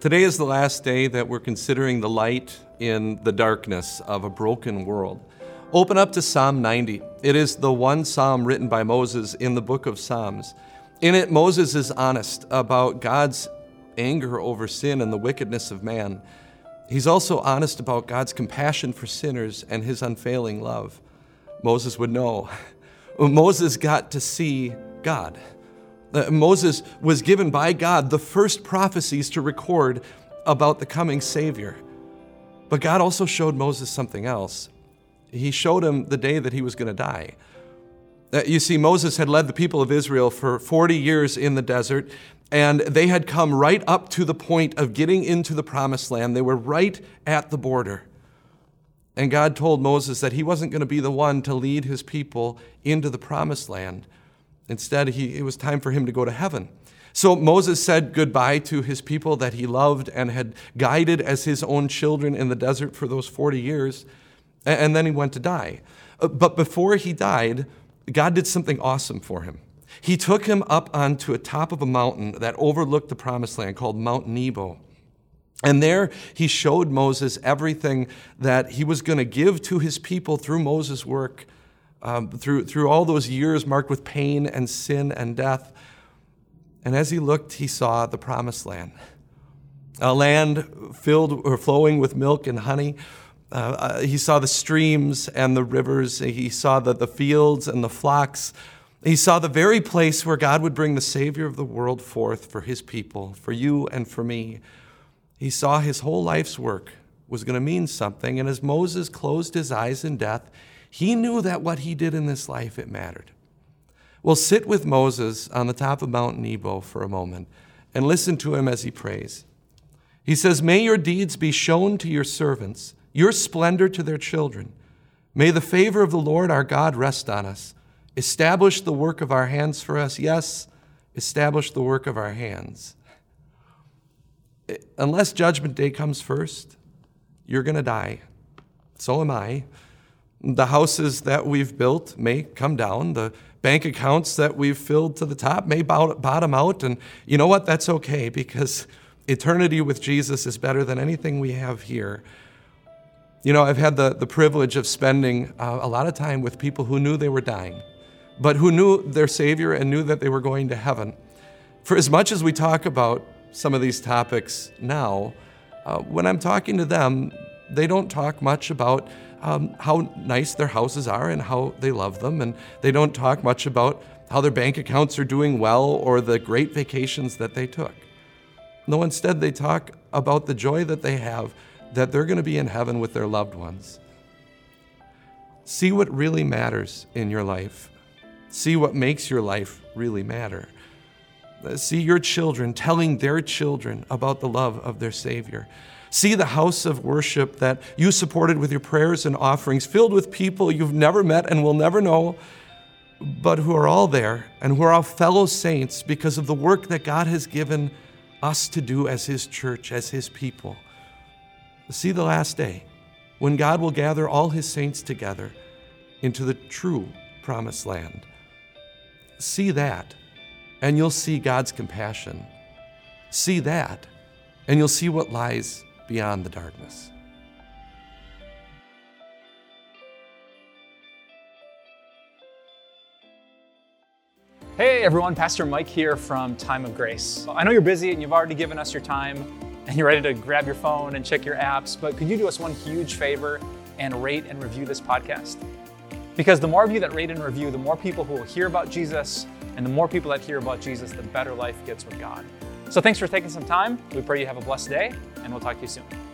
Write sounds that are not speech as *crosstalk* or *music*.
Today is the last day that we're considering the light in the darkness of a broken world. Open up to Psalm 90. It is the one psalm written by Moses in the book of Psalms. In it, Moses is honest about God's anger over sin and the wickedness of man. He's also honest about God's compassion for sinners and his unfailing love. Moses would know. *laughs* Moses got to see God. Moses was given by God the first prophecies to record about the coming Savior. But God also showed Moses something else. He showed him the day that he was going to die. Uh, you see, Moses had led the people of Israel for 40 years in the desert, and they had come right up to the point of getting into the promised land. They were right at the border. And God told Moses that he wasn't going to be the one to lead his people into the promised land. Instead, he, it was time for him to go to heaven. So Moses said goodbye to his people that he loved and had guided as his own children in the desert for those 40 years, and then he went to die. Uh, but before he died, God did something awesome for him. He took him up onto a top of a mountain that overlooked the promised land called Mount Nebo. And there he showed Moses everything that he was going to give to his people through Moses' work um, through, through all those years marked with pain and sin and death. And as he looked, he saw the promised land a land filled or flowing with milk and honey. Uh, uh, he saw the streams and the rivers. He saw the, the fields and the flocks. He saw the very place where God would bring the Savior of the world forth for his people, for you and for me. He saw his whole life's work was going to mean something. And as Moses closed his eyes in death, he knew that what he did in this life, it mattered. Well, sit with Moses on the top of Mount Nebo for a moment and listen to him as he prays. He says, May your deeds be shown to your servants, your splendor to their children. May the favor of the Lord our God rest on us. Establish the work of our hands for us. Yes, establish the work of our hands. Unless judgment day comes first, you're going to die. So am I. The houses that we've built may come down. The bank accounts that we've filled to the top may bottom out. And you know what? That's okay because eternity with Jesus is better than anything we have here. You know, I've had the, the privilege of spending uh, a lot of time with people who knew they were dying, but who knew their Savior and knew that they were going to heaven. For as much as we talk about some of these topics now, uh, when I'm talking to them, they don't talk much about um, how nice their houses are and how they love them. And they don't talk much about how their bank accounts are doing well or the great vacations that they took. No, instead, they talk about the joy that they have that they're going to be in heaven with their loved ones. See what really matters in your life. See what makes your life really matter. See your children telling their children about the love of their Savior. See the house of worship that you supported with your prayers and offerings, filled with people you've never met and will never know, but who are all there and who are all fellow saints because of the work that God has given us to do as His church, as His people. See the last day when God will gather all His saints together into the true promised land. See that, and you'll see God's compassion. See that, and you'll see what lies beyond the darkness. Hey everyone, Pastor Mike here from Time of Grace. I know you're busy and you've already given us your time and you're ready to grab your phone and check your apps, but could you do us one huge favor and rate and review this podcast? Because the more of you that rate and review, the more people who will hear about Jesus, and the more people that hear about Jesus, the better life gets with God. So thanks for taking some time. We pray you have a blessed day, and we'll talk to you soon.